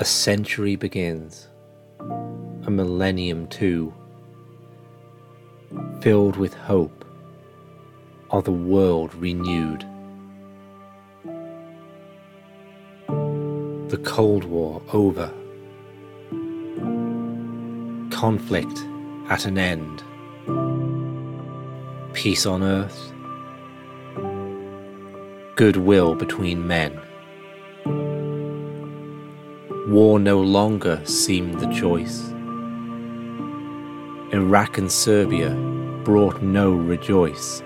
A century begins, a millennium too, filled with hope of the world renewed. The Cold War over, conflict at an end, peace on earth, goodwill between men. War no longer seemed the choice. Iraq and Serbia brought no rejoice.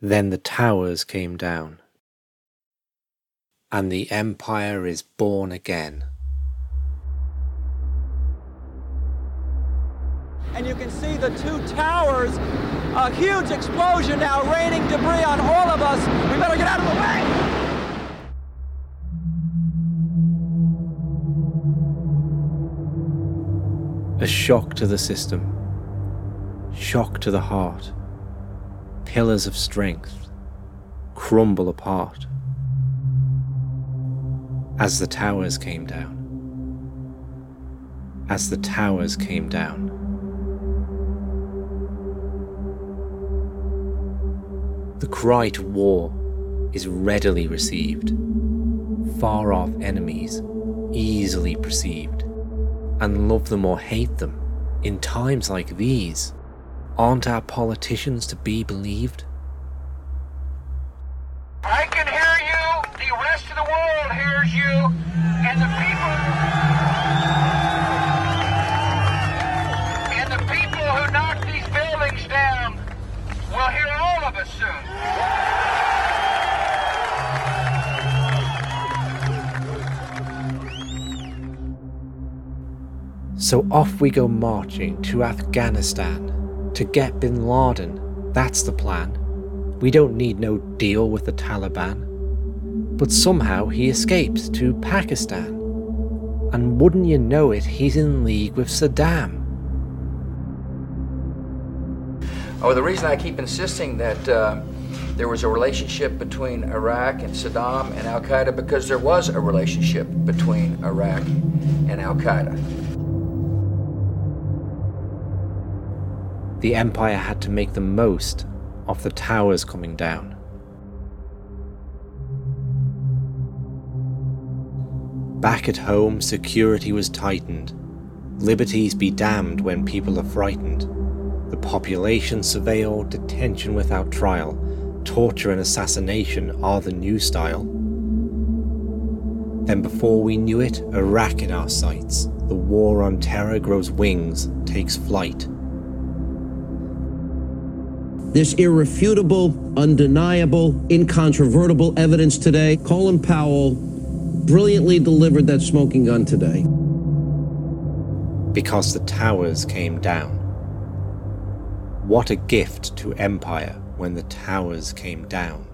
Then the towers came down, and the empire is born again. A huge explosion now raining debris on all of us. We better get out of the way. A shock to the system, shock to the heart. Pillars of strength crumble apart as the towers came down. As the towers came down. The cry to war is readily received. Far off enemies easily perceived. And love them or hate them in times like these. Aren't our politicians to be believed? I can hear you. The rest of the world hears you. So off we go marching to Afghanistan to get bin Laden. That's the plan. We don't need no deal with the Taliban. But somehow he escapes to Pakistan. And wouldn't you know it, he's in league with Saddam. Oh, the reason I keep insisting that uh, there was a relationship between Iraq and Saddam and Al Qaeda because there was a relationship between Iraq and Al Qaeda. The Empire had to make the most of the towers coming down. Back at home, security was tightened. Liberties be damned when people are frightened. The population surveilled, detention without trial, torture and assassination are the new style. Then, before we knew it, Iraq in our sights. The war on terror grows wings, takes flight. There's irrefutable, undeniable, incontrovertible evidence today. Colin Powell brilliantly delivered that smoking gun today. Because the towers came down. What a gift to empire when the towers came down.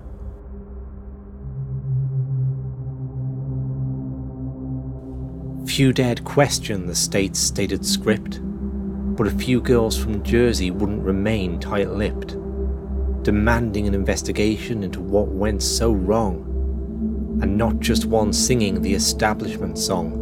Few dared question the state's stated script, but a few girls from Jersey wouldn't remain tight lipped, demanding an investigation into what went so wrong, and not just one singing the establishment song.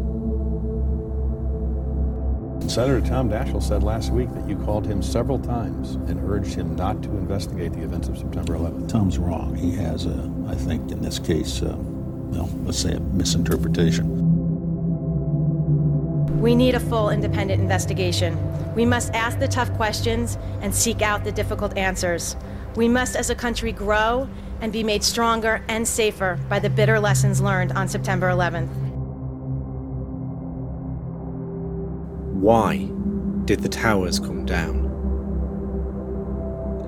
Senator Tom Daschle said last week that you called him several times and urged him not to investigate the events of September 11th. Tom's wrong. He has a, I think, in this case, uh, well, let's say a misinterpretation. We need a full independent investigation. We must ask the tough questions and seek out the difficult answers. We must, as a country, grow and be made stronger and safer by the bitter lessons learned on September 11th. Why did the towers come down?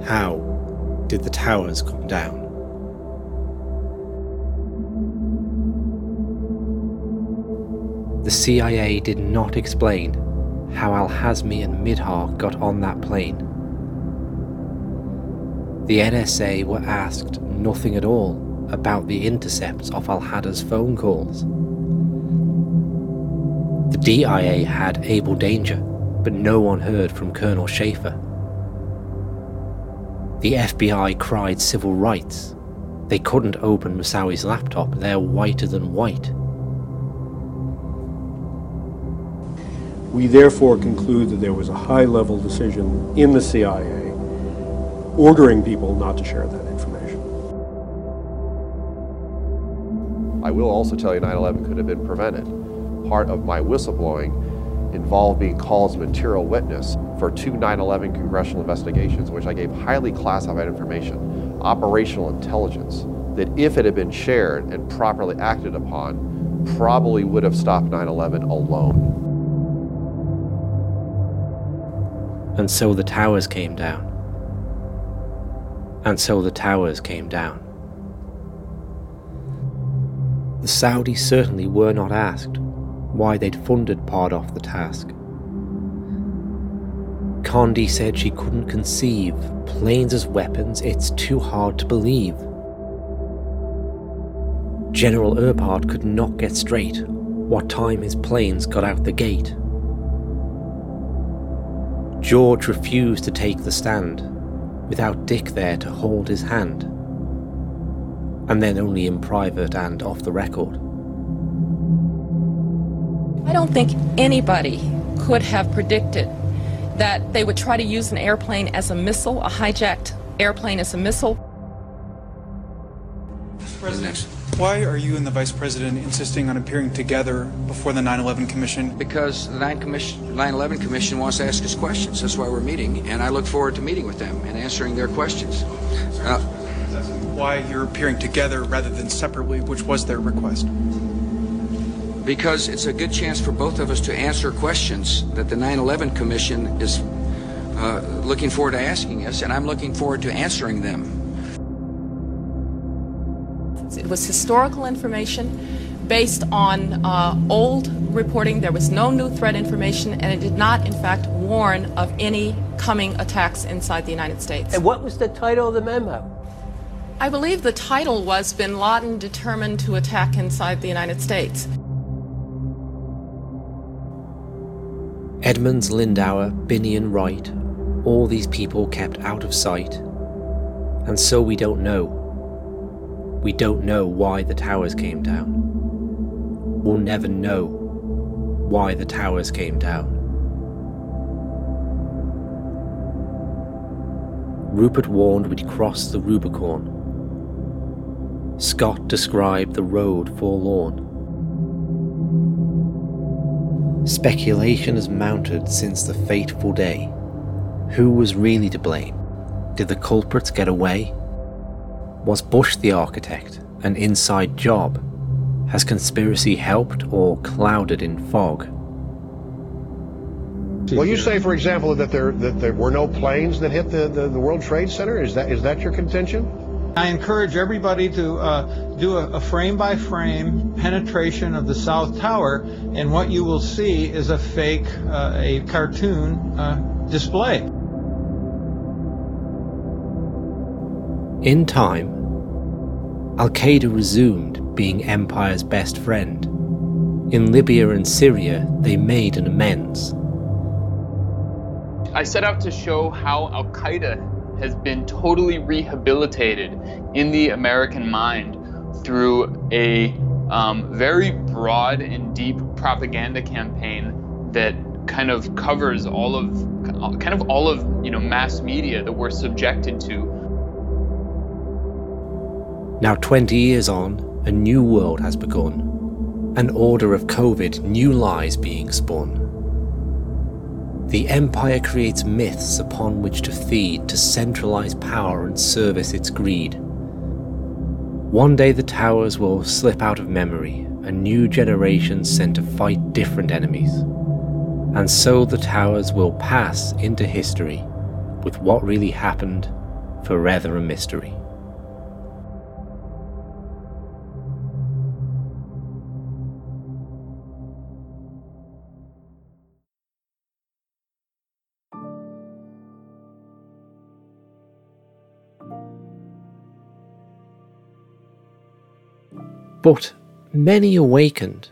How did the towers come down? The CIA did not explain how Al Hazmi and Mihdhar got on that plane. The NSA were asked nothing at all about the intercepts of Al Hada's phone calls. The DIA had Able Danger, but no one heard from Colonel Shaffer. The FBI cried civil rights. They couldn't open Moussaoui's laptop, they're whiter than white. We therefore conclude that there was a high level decision in the CIA ordering people not to share that information. I will also tell you 9 11 could have been prevented. Part of my whistleblowing involved being called as material witness for two 9 11 congressional investigations, in which I gave highly classified information, operational intelligence, that if it had been shared and properly acted upon, probably would have stopped 9 11 alone. And so the towers came down. And so the towers came down. The Saudis certainly were not asked why they'd funded part of the task. Condi said she couldn't conceive planes as weapons, it's too hard to believe. General Eberhart could not get straight what time his planes got out the gate. George refused to take the stand without Dick there to hold his hand, and then only in private and off the record. I don't think anybody could have predicted that they would try to use an airplane as a missile, a hijacked airplane as a missile. Mr. President, why are you and the Vice President insisting on appearing together before the 9 11 Commission? Because the 9 11 Commission wants to ask us questions. That's why we're meeting, and I look forward to meeting with them and answering their questions. Uh, why you're appearing together rather than separately, which was their request? Because it's a good chance for both of us to answer questions that the 9 11 Commission is uh, looking forward to asking us, and I'm looking forward to answering them. It was historical information based on uh, old reporting. There was no new threat information, and it did not, in fact, warn of any coming attacks inside the United States. And what was the title of the memo? I believe the title was Bin Laden Determined to Attack Inside the United States. Edmonds, Lindauer, Binney, and Wright, all these people kept out of sight. And so we don't know. We don't know why the towers came down. We'll never know why the towers came down. Ruppert warned we'd cross the Rubicon. Scott described the road forlorn. Speculation has mounted since the fateful day. Who was really to blame? Did the culprits get away? Was Bush the architect, an inside job? Has conspiracy helped or clouded in fog? Well, you say, for example, that there that there were no planes that hit the, the, the World Trade Center. Is that is that your contention? I encourage everybody to uh, do a, a frame by frame penetration of the South Tower, and what you will see is a fake, uh, a cartoon uh, display. In time, Al Qaeda resumed being Empire's best friend. In Libya and Syria, they made an amends. I set out to show how Al Qaeda has been totally rehabilitated in the American mind through a um, very broad and deep propaganda campaign that kind of covers all of kind of all of you know mass media that we're subjected to. Now 20 years on, a new world has begun. An order of COVID, new lies being spun. The Empire creates myths upon which to feed to centralize power and service its greed. One day the towers will slip out of memory, a new generation sent to fight different enemies. And so the towers will pass into history with what really happened forever a mystery. But many awakened,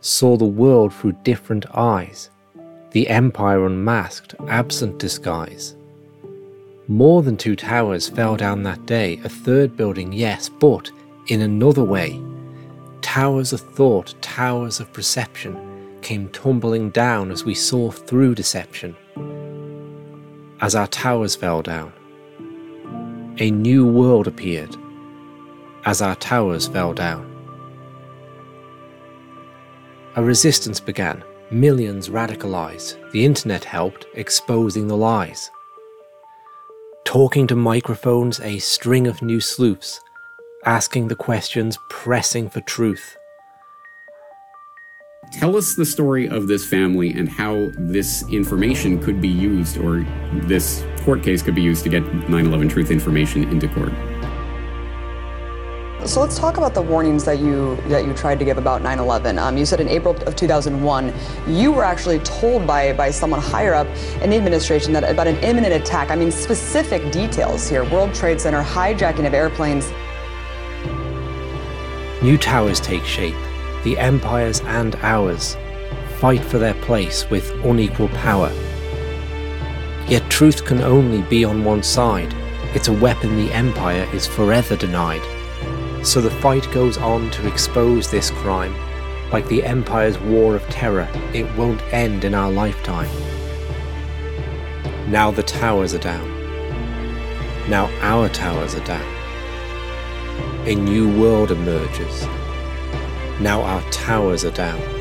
saw the world through different eyes. The Empire unmasked, absent disguise. More than two towers fell down that day, a third building, yes, but in another way. Towers of thought, towers of perception came tumbling down as we saw through deception. As our towers fell down, a new world appeared as our towers fell down. A resistance began, millions radicalized, the internet helped, exposing the lies. Talking to microphones, a string of new sleuths, asking the questions, pressing for truth. Tell us the story of this family and how this information could be used, or this court case could be used to get 9 11 truth information into court. So let's talk about the warnings that you that you tried to give about 9/11. Um, you said in April of 2001, you were actually told by by someone higher up in the administration that about an imminent attack. I mean, specific details here: World Trade Center, hijacking of airplanes. New towers take shape. The empires and ours fight for their place with unequal power. Yet truth can only be on one side. It's a weapon the empire is forever denied. So the fight goes on to expose this crime. Like the Empire's war of terror, it won't end in our lifetime. Now the towers are down. Now our towers are down. A new world emerges. Now our towers are down.